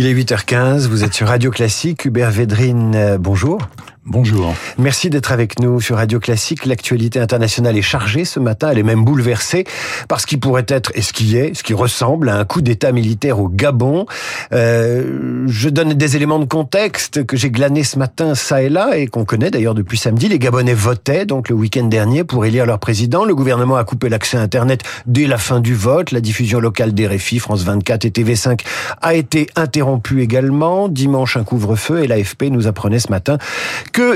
Il est 8h15, vous êtes sur Radio Classique. Hubert Védrine, euh, bonjour. Bonjour. Merci d'être avec nous sur Radio Classique. L'actualité internationale est chargée ce matin, elle est même bouleversée par ce qui pourrait être, et ce qui est, ce qui ressemble à un coup d'État militaire au Gabon. Euh, je donne des éléments de contexte que j'ai glanés ce matin, ça et là, et qu'on connaît d'ailleurs depuis samedi. Les Gabonais votaient donc le week-end dernier pour élire leur président. Le gouvernement a coupé l'accès à Internet dès la fin du vote. La diffusion locale des RFI, France 24 et TV5 a été interrompue également. Dimanche, un couvre-feu et l'AFP nous apprenait ce matin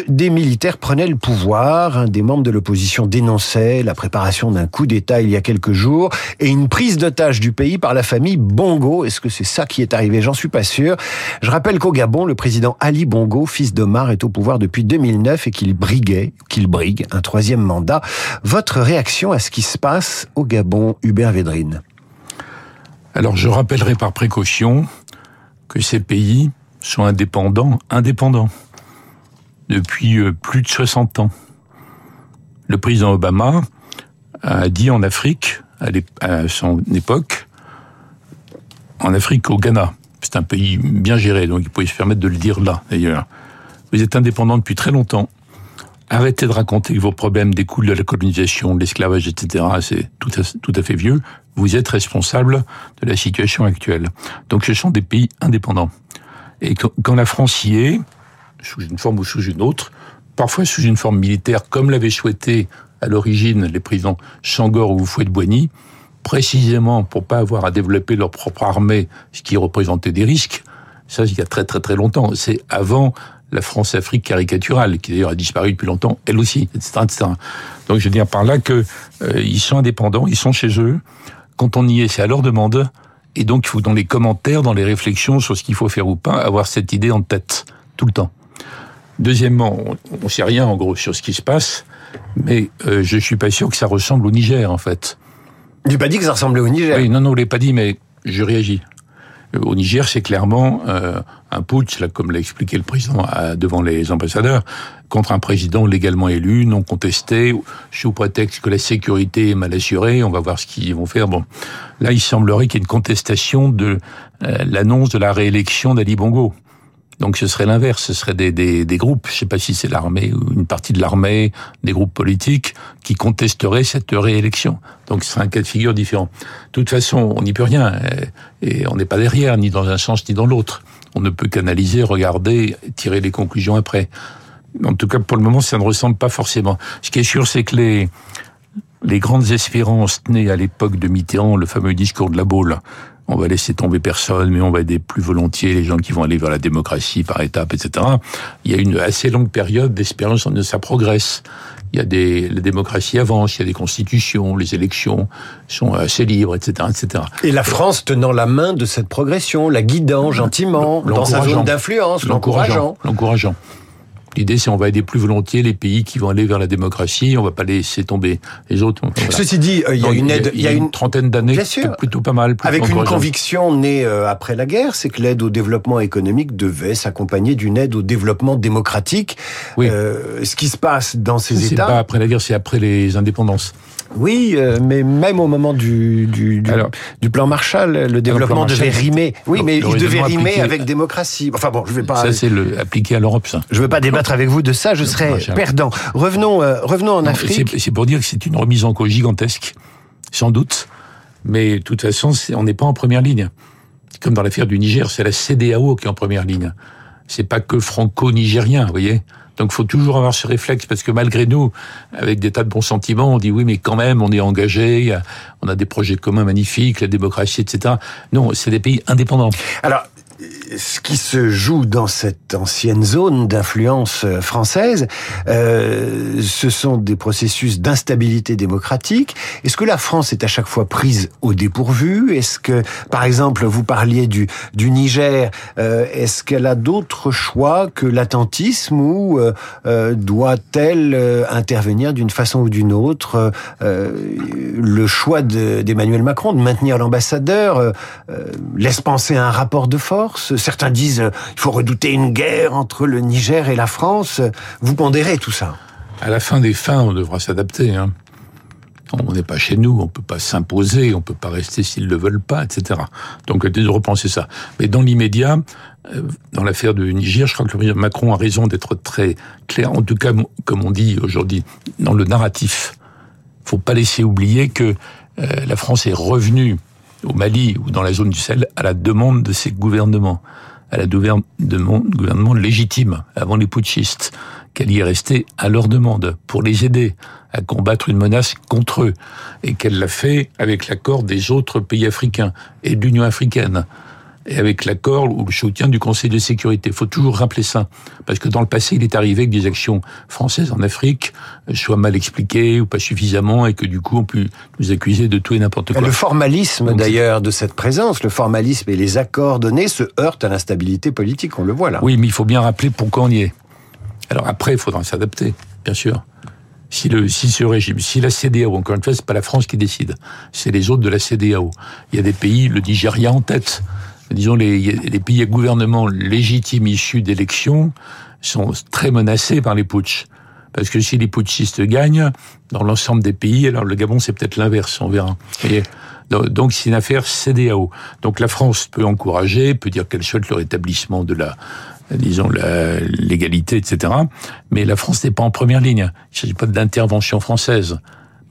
des militaires prenaient le pouvoir. Un des membres de l'opposition dénonçait la préparation d'un coup d'État il y a quelques jours et une prise d'otage du pays par la famille Bongo. Est-ce que c'est ça qui est arrivé? J'en suis pas sûr. Je rappelle qu'au Gabon, le président Ali Bongo, fils d'Omar, est au pouvoir depuis 2009 et qu'il briguait, qu'il brigue un troisième mandat. Votre réaction à ce qui se passe au Gabon, Hubert Védrine? Alors je rappellerai par précaution que ces pays sont indépendants, indépendants depuis euh, plus de 60 ans. Le président Obama a dit en Afrique, à son époque, en Afrique au Ghana, c'est un pays bien géré, donc il pouvait se permettre de le dire là d'ailleurs. Vous êtes indépendant depuis très longtemps. Arrêtez de raconter que vos problèmes découlent de la colonisation, de l'esclavage, etc. C'est tout à, tout à fait vieux. Vous êtes responsable de la situation actuelle. Donc ce sont des pays indépendants. Et quand la France y est, sous une forme ou sous une autre, parfois sous une forme militaire, comme l'avaient souhaité à l'origine les présidents Changor ou Fouet-de-Boigny, précisément pour pas avoir à développer leur propre armée, ce qui représentait des risques. Ça, il y a très très très longtemps. C'est avant la France-Afrique caricaturale, qui d'ailleurs a disparu depuis longtemps, elle aussi, etc. etc. Donc je veux dire par là que euh, ils sont indépendants, ils sont chez eux. Quand on y est, c'est à leur demande. Et donc il faut dans les commentaires, dans les réflexions sur ce qu'il faut faire ou pas, avoir cette idée en tête tout le temps. Deuxièmement, on ne sait rien en gros sur ce qui se passe, mais euh, je suis pas sûr que ça ressemble au Niger en fait. Tu pas dit que ça ressemblait au Niger Oui, non, non, je l'ai pas dit, mais je réagis. Euh, au Niger, c'est clairement euh, un putsch, là, comme l'a expliqué le président devant les ambassadeurs, contre un président légalement élu, non contesté, sous prétexte que la sécurité est mal assurée. On va voir ce qu'ils vont faire. Bon, là, il semblerait qu'il y ait une contestation de l'annonce de la réélection d'Ali Bongo. Donc ce serait l'inverse, ce serait des, groupes, je ne sais pas si c'est l'armée ou une partie de l'armée, des groupes politiques qui contesteraient cette réélection. Donc ce serait un cas de figure différent. De toute façon, on n'y peut rien et on n'est pas derrière, ni dans un sens ni dans l'autre. On ne peut qu'analyser, regarder, tirer les conclusions après. En tout cas, pour le moment, ça ne ressemble pas forcément. Ce qui est sûr, c'est que les, les grandes espérances nées à l'époque de Mitterrand, le fameux discours de la Baule, on va laisser tomber personne, mais on va aider plus volontiers les gens qui vont aller vers la démocratie par étapes, etc. Il y a une assez longue période d'espérance de ça progresse. Il y a des, la démocratie avance, il y a des constitutions, les élections sont assez libres, etc., etc. Et la France tenant la main de cette progression, la guidant gentiment dans sa zone d'influence, l'encourageant. L'encourageant. L'idée, c'est on va aider plus volontiers les pays qui vont aller vers la démocratie. On va pas laisser tomber les autres. Ceci dit, euh, il y a une aide, il y a une, trentaine d'années, plutôt pas mal. Avec une conviction née euh, après la guerre, c'est que l'aide au développement économique devait s'accompagner d'une aide au développement démocratique. Oui. Euh, ce qui se passe dans ces États. C'est pas après la guerre, c'est après les indépendances. Oui, euh, mais même au moment du, du, du, du plan Marshall, le développement devait rimer. Oui, mais il devait rimer avec démocratie. Enfin bon, je vais pas. Ça, c'est le, appliqué à l'Europe, ça. Je veux pas débattre avec vous de ça, je serais perdant. Revenons, euh, revenons en Afrique. C'est pour dire que c'est une remise en cause gigantesque, sans doute. Mais de toute façon, on n'est pas en première ligne. Comme dans l'affaire du Niger, c'est la CDAO qui est en première ligne. C'est pas que franco-nigérien, vous voyez. Donc il faut toujours avoir ce réflexe parce que malgré nous, avec des tas de bons sentiments, on dit oui mais quand même on est engagé, on a des projets communs magnifiques, la démocratie, etc. Non, c'est des pays indépendants. Alors ce qui se joue dans cette ancienne zone d'influence euh, française, euh, ce sont des processus d'instabilité démocratique. Est-ce que la France est à chaque fois prise au dépourvu? Est-ce que, par exemple, vous parliez du, du Niger, euh, est-ce qu'elle a d'autres choix que l'attentisme ou euh, doit-elle intervenir d'une façon ou d'une autre Le choix d'Emmanuel Macron de maintenir l'ambassadeur laisse penser à un rapport de force certains disent qu'il euh, faut redouter une guerre entre le Niger et la France. Vous pondérez tout ça À la fin des fins, on devra s'adapter. Hein. On n'est pas chez nous, on peut pas s'imposer, on peut pas rester s'ils le veulent pas, etc. Donc, de repenser ça. Mais dans l'immédiat, euh, dans l'affaire de Niger, je crois que Macron a raison d'être très clair, en tout cas, comme on dit aujourd'hui, dans le narratif. Faut pas laisser oublier que euh, la France est revenue au Mali ou dans la zone du Sahel à la demande de ses gouvernements, à la demande gouvernement légitime avant les putschistes, qu'elle y est restée à leur demande pour les aider à combattre une menace contre eux et qu'elle l'a fait avec l'accord des autres pays africains et de l'Union africaine et avec l'accord ou le soutien du Conseil de sécurité. Il faut toujours rappeler ça, parce que dans le passé, il est arrivé que des actions françaises en Afrique soient mal expliquées ou pas suffisamment, et que du coup, on peut nous accuser de tout et n'importe quoi. Le formalisme, d'ailleurs, de cette présence, le formalisme et les accords donnés se heurtent à l'instabilité politique, on le voit là. Oui, mais il faut bien rappeler pourquoi on y est. Alors après, il faudra s'adapter, bien sûr. Si, le, si ce régime, si la CDAO, encore une fois, c'est pas la France qui décide, c'est les autres de la CDAO. Il y a des pays, le Nigeria en tête, disons, les, les pays à gouvernement légitimes issus d'élections sont très menacés par les putschs. Parce que si les putschistes gagnent, dans l'ensemble des pays, alors le Gabon c'est peut-être l'inverse, on verra. Donc c'est une affaire CDAO. Donc la France peut encourager, peut dire qu'elle souhaite le rétablissement de la, disons, l'égalité, etc. Mais la France n'est pas en première ligne. Il ne s'agit pas d'intervention française.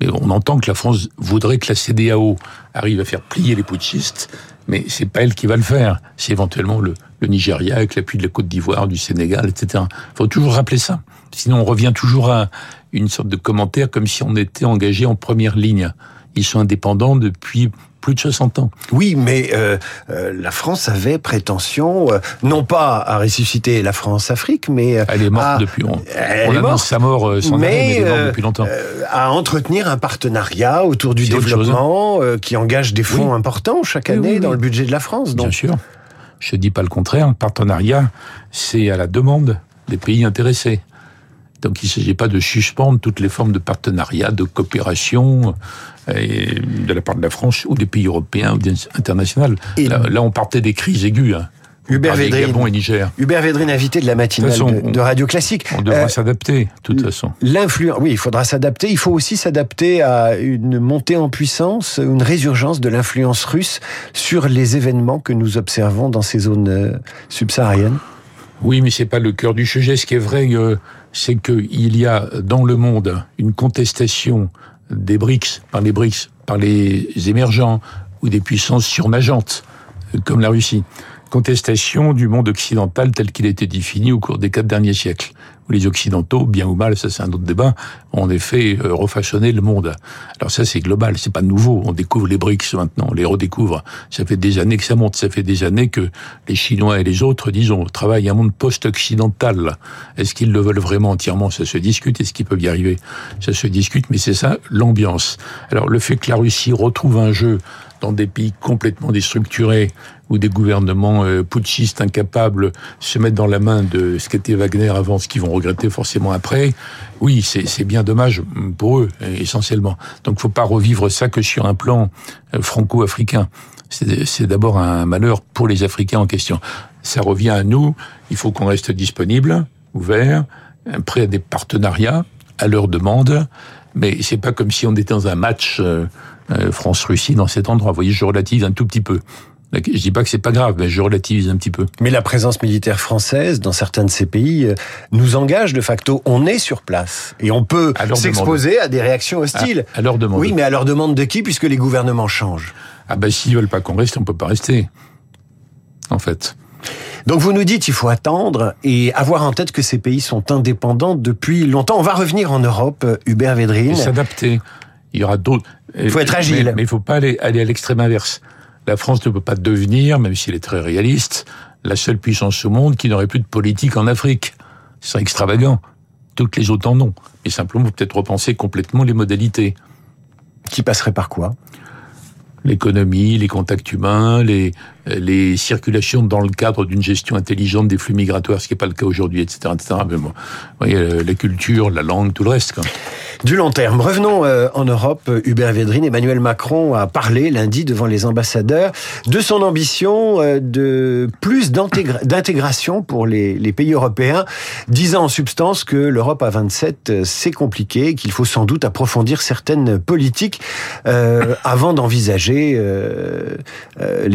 On entend que la France voudrait que la CDAO arrive à faire plier les putschistes mais c'est pas elle qui va le faire. C'est éventuellement le, le Nigeria avec l'appui de la Côte d'Ivoire, du Sénégal, etc. Il faut toujours rappeler ça. Sinon, on revient toujours à une sorte de commentaire comme si on était engagé en première ligne. Ils sont indépendants depuis plus de 60 ans. Oui, mais euh, euh, la France avait prétention, euh, non pas à ressusciter la France-Afrique, mais elle est morte depuis. On, elle annonce sa mort sans mais, elle est morte depuis longtemps. à entretenir un partenariat autour du développement qui engage des fonds importants chaque année dans le budget de la France. Donc. Bien sûr. Je dis pas le contraire. Un partenariat, c'est à la demande des pays intéressés. Donc il ne s'agit pas de suspendre toutes les formes de partenariat, de coopération euh, de la part de la France ou des pays européens ou internationaux. Là, on partait des crises aiguës. Hein. Hubert Védrine, Gabon et Niger. Hubert Védrine, invité de la matinale de, Radio Classique. On devra euh, s'adapter, de toute façon. L'influence, oui, il faudra s'adapter. Il faut aussi s'adapter à une montée en puissance, une résurgence de l'influence russe sur les événements que nous observons dans ces zones euh, subsahariennes. Oui, mais c'est pas le cœur du sujet. Ce qui est vrai, c'est qu'il y a dans le monde une contestation des BRICS, par les BRICS, par les émergents ou des puissances surnageantes, comme la Russie. Contestation du monde occidental tel qu'il a été défini au cours des quatre derniers siècles les Occidentaux, bien ou mal, ça c'est un autre débat, ont en effet euh, refaçonné le monde. Alors ça c'est global, c'est pas nouveau. On découvre les BRICS maintenant, on les redécouvre. Ça fait des années que ça monte, ça fait des années que les Chinois et les autres, disons, travaillent un monde post-occidental. Est-ce qu'ils le veulent vraiment entièrement? Ça se discute. Est-ce qu'ils peuvent y arriver? Ça se discute, mais c'est ça l'ambiance. Alors le fait que la Russie retrouve un jeu dans des pays complètement déstructurés, où des gouvernements euh, putschistes incapables se mettent dans la main de ce qu'était Wagner avant, ce qu'ils vont regretter forcément après, oui, c'est bien dommage pour eux, essentiellement. Donc faut pas revivre ça que sur un plan euh, franco-africain. C'est d'abord un malheur pour les Africains en question. Ça revient à nous, il faut qu'on reste disponible, ouvert, prêt à des partenariats, à leur demande, mais c'est pas comme si on était dans un match euh, euh, France-Russie dans cet endroit. Vous voyez, je relativise un tout petit peu. Je dis pas que c'est pas grave, mais je relativise un petit peu. Mais la présence militaire française dans certains de ces pays euh, nous engage de facto. On est sur place et on peut s'exposer à des réactions hostiles. À, leur demande. Oui, mais à leur demande de qui, puisque les gouvernements changent. Ah ben s'ils veulent pas qu'on reste, on peut pas rester. En fait. Donc vous nous dites il faut attendre et avoir en tête que ces pays sont indépendants depuis longtemps. On va revenir en Europe, euh, Hubert Védrine. S'adapter. Il y aura d'autres. Il faut être agile. Mais, il ne faut pas aller, aller à l'extrême inverse. La France ne peut pas devenir, même si elle est très réaliste, la seule puissance au monde qui n'aurait plus de politique en Afrique. Ce serait extravagant. Toutes les autres en ont. Mais simplement, peut-être repenser complètement les modalités. Qui passerait par quoi? L'économie, les contacts humains, les, les circulations dans le cadre d'une gestion intelligente des flux migratoires, ce qui n'est pas le cas aujourd'hui, etc., etc. Mais bon, vous voyez, la culture, la langue, tout le reste. Du long terme. Revenons euh, en Europe. Hubert Védrine, Emmanuel Macron a parlé lundi devant les ambassadeurs de son ambition euh, de plus d'intégration pour les, pays européens, disant en substance que l'Europe à 27, euh, c'est compliqué, qu'il faut sans doute approfondir certaines politiques avant d'envisager euh,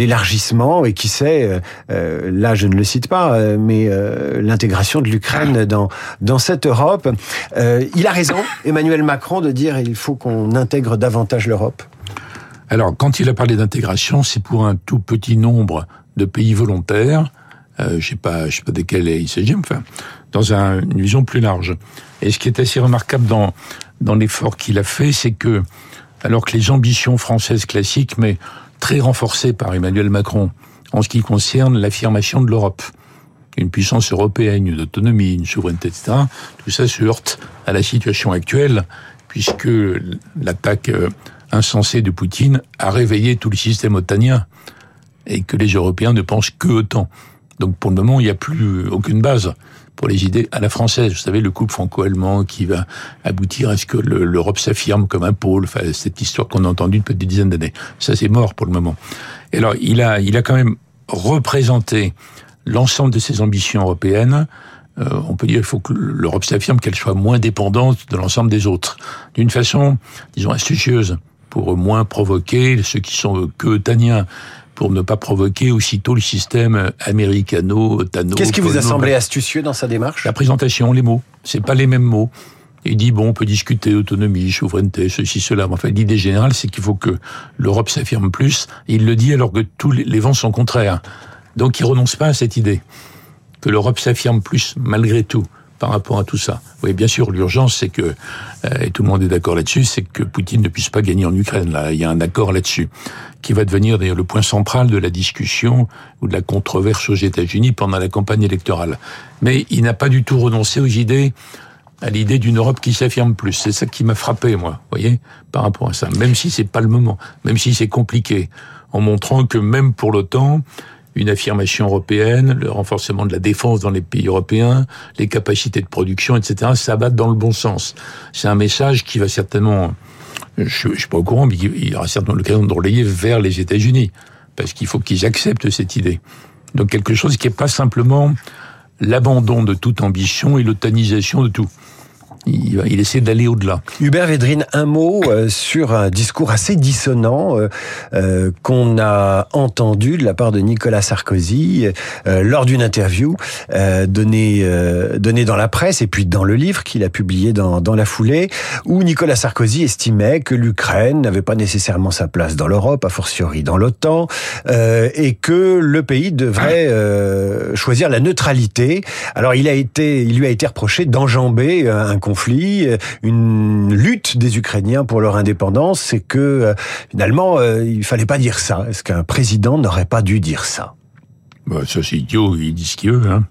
et qui sait, là je ne le cite pas, mais l'intégration de l'Ukraine dans, dans cette Europe. il a raison, Emmanuel Macron de dire il faut qu'on intègre davantage l'Europe Alors, quand il a parlé d'intégration, c'est pour un tout petit nombre de pays volontaires. Euh, je sais pas, je sais pas desquels il s'agit, enfin, dans une vision plus large. Et ce qui est assez remarquable dans dans l'effort qu'il a fait, c'est que alors que les ambitions françaises classiques, mais très renforcées par Emmanuel Macron, en ce qui concerne l'affirmation de l'Europe, une puissance européenne, une autonomie, une souveraineté, etc. Tout ça se heurte à la situation actuelle, puisque l'attaque euh, insensée de Poutine a réveillé tout le système otanien et que les Européens ne pensent que autant. Donc pour le moment, il n'y a plus aucune base pour les idées à la française. Vous savez, le couple franco-allemand qui va aboutir à ce que l'Europe s'affirme comme un pôle, enfin, cette histoire qu'on a entendue depuis des dizaines d'années. Ça, c'est mort pour le moment. Et alors, il a, il a quand même représenté l'ensemble de ses ambitions européennes, euh, on peut dire qu'il faut que l'Europe s'affirme qu'elle soit moins dépendante de l'ensemble des autres, d'une façon, disons, astucieuse, pour moins provoquer ceux qui sont que taniens, pour ne pas provoquer aussitôt le système américano tano Qu'est-ce qui vous a semblé astucieux dans sa démarche? La présentation, les mots. C'est pas les mêmes mots. Il dit, bon, on peut discuter autonomie, souveraineté, ceci, cela. Mais enfin, l'idée générale, c'est qu'il faut que l'Europe s'affirme plus. il le dit alors que tous les vents sont contraires. Donc il renonce pas à cette idée que l'Europe s'affirme plus malgré tout par rapport à tout ça. Oui, bien sûr, l'urgence, c'est que, euh, et tout le monde est d'accord là-dessus, c'est que Poutine ne puisse pas gagner en Ukraine. Là, il y a un accord là-dessus, qui va devenir le point central de la discussion ou de la controverse aux États-Unis pendant la campagne électorale. Mais il n'a pas du tout renoncé aux idées, à l'idée d'une Europe qui s'affirme plus. C'est ça qui m'a frappé, moi, voyez, par rapport à ça. Même si c'est pas le moment, même si c'est compliqué, en montrant que même pour l'OTAN, une affirmation européenne, le renforcement de la défense dans les pays européens, les capacités de production, etc., ça va dans le bon sens. C'est un message qui va certainement, je, ne suis pas au courant, mais il y aura certainement l'occasion de relayer vers les États-Unis, parce qu'il faut qu'ils acceptent cette idée. Donc quelque chose qui n'est pas simplement l'abandon de toute ambition et l'otanisation de tout il, il essaie d'aller au-delà. Hubert Védrine, un mot euh, sur un discours assez dissonant euh, euh, qu'on a entendu de la part de Nicolas Sarkozy lors d'une interview donnée, donnée dans la presse et puis dans le livre qu'il a publié dans, dans la foulée, où Nicolas Sarkozy estimait que l'Ukraine n'avait pas nécessairement sa place dans l'Europe, a fortiori dans l'OTAN, et que le pays devrait choisir la neutralité. Alors il a été, il lui a été reproché d'enjamber un conflit conflit, euh, une lutte des Ukrainiens pour leur indépendance, c'est que euh, finalement, euh, il fallait pas dire ça. Est-ce qu'un président n'aurait pas dû dire ça? Bah, Ça, c'est idiot, ils disent ce qu'ils veulent. Hein.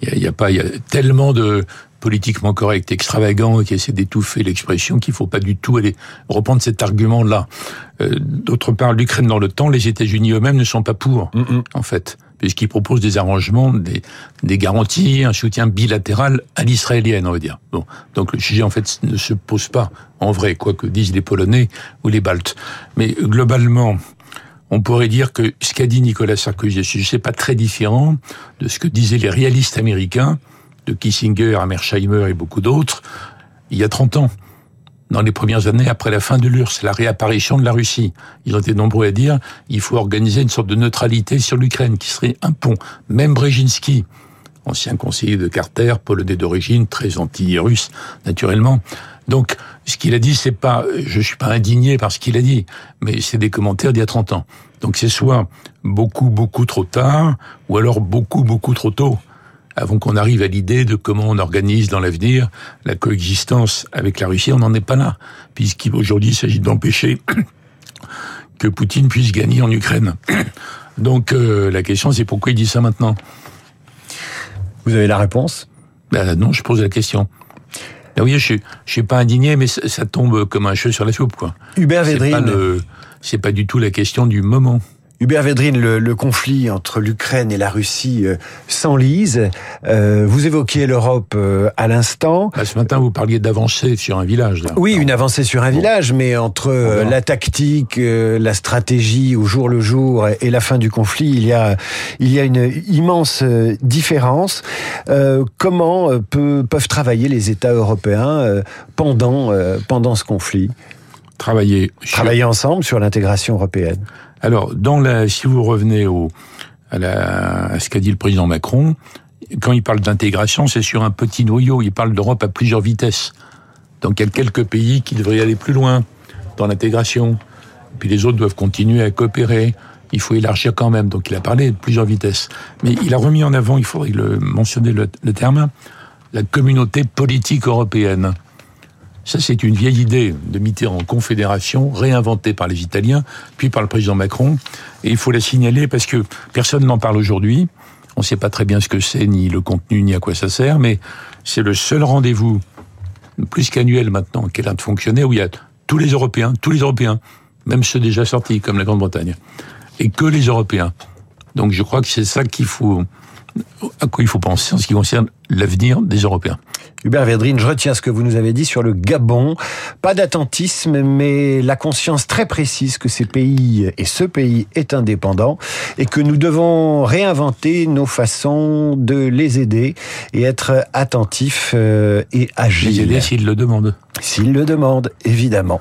Il y, a, pas, il y a tellement de politiquement correct, extravagant, qui essaie d'étouffer l'expression qu'il faut pas du tout aller reprendre cet argument-là. D'autre part, l'Ukraine dans le temps, les États-Unis eux-mêmes ne sont pas pour, en fait puisqu'il propose des arrangements, des, des, garanties, un soutien bilatéral à l'israélienne, on va dire. Donc le sujet en fait ne se pose pas en vrai, quoi que disent les Polonais ou les Baltes. Mais globalement, on pourrait dire que ce qu'a dit Nicolas Sarkozy, ce n'est pas très différent de ce que disaient les réalistes américains, de Kissinger, Hammersheimer et beaucoup d'autres, il y a 30 ans dans les premières années après la fin de l'URSS, la réapparition de la Russie. Ils ont été nombreux à dire il faut organiser une sorte de neutralité sur l'Ukraine qui serait un pont. Même Brzezinski, ancien conseiller de Carter, polonais d'origine, très anti-russe, naturellement. Donc, ce qu'il a dit, c'est pas, je suis pas indigné par ce qu'il a dit, mais c'est des commentaires d'il y a 30 ans. Donc c'est soit beaucoup, beaucoup trop tard, ou alors beaucoup, beaucoup trop tôt avant qu'on arrive à l'idée de comment on organise dans l'avenir la coexistence avec la Russie, on n'en est pas là, puisqu'aujourd'hui il s'agit d'empêcher que Poutine puisse gagner en Ukraine. Donc euh, la question c'est pourquoi il dit ça maintenant? Vous avez la réponse? Ben, Non, je pose la question. Ben oui, je, je suis pas indigné, mais ça, ça, tombe comme un cheveu sur la soupe, quoi. Hubert Védrine. C'est pas, pas du tout la question du moment. Hubert Védrine, le, conflit entre l'Ukraine et la Russie euh, s'enlise. Euh, vous évoquiez l'Europe euh, à l'instant. Bah, ce matin, vous parliez d'avancée sur un village. Oui, une avancée sur un village, mais entre la tactique, la stratégie au jour le jour et la fin du conflit, il y a, il y a une immense différence. comment peuvent travailler les États européens pendant, pendant ce conflit? Travailler. Travailler ensemble sur l'intégration européenne. Alors, dans la, si vous revenez au, à, la, à ce qu'a dit le président Macron, quand il parle d'intégration, c'est sur un petit noyau. Il parle d'Europe à plusieurs vitesses. Donc, il y a quelques pays qui devraient aller plus loin dans l'intégration. Puis les autres doivent continuer à coopérer. Il faut élargir quand même. Donc, il a parlé de plusieurs vitesses. Mais il a remis en avant, il faudrait le mentionner le, le terme, la communauté politique européenne. Ça, c'est une vieille idée de Mitterrand en confédération, réinventée par les Italiens, puis par le président Macron. Et il faut la signaler parce que personne n'en parle aujourd'hui. On ne sait pas très bien ce que c'est, ni le contenu, ni à quoi ça sert, mais c'est le seul rendez-vous, plus qu'annuel maintenant, qui est là de fonctionner, où il y a tous les Européens, tous les Européens, même ceux déjà sortis, comme la Grande-Bretagne, et que les Européens. Donc je crois que c'est ça qu'il faut, à quoi il faut penser en ce qui concerne l'avenir des Européens. Hubert Védrine, je retiens ce que vous nous avez dit sur le Gabon. Pas d'attentisme, mais la conscience très précise que ces pays et ce pays est indépendant et que nous devons réinventer nos façons de les aider et être attentifs euh, et agiles. Les aider s'ils le demandent. S'ils le demandent, évidemment.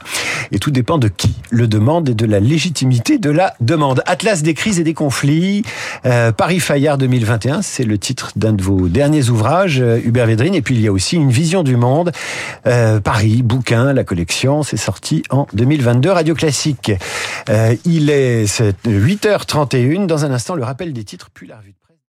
Et tout dépend de qui le demande et de la légitimité de la demande. Atlas des crises et des conflits, euh, Paris Fayard 2021, c'est le titre d'un de vos derniers ouvrages, euh, Hubert Védrine. Et puis il y a aussi une vision du monde. Euh, Paris, bouquin, la collection, c'est sorti en 2022, Radio Classique. il est 8h31. Dans un instant, le rappel des titres, puis la revue de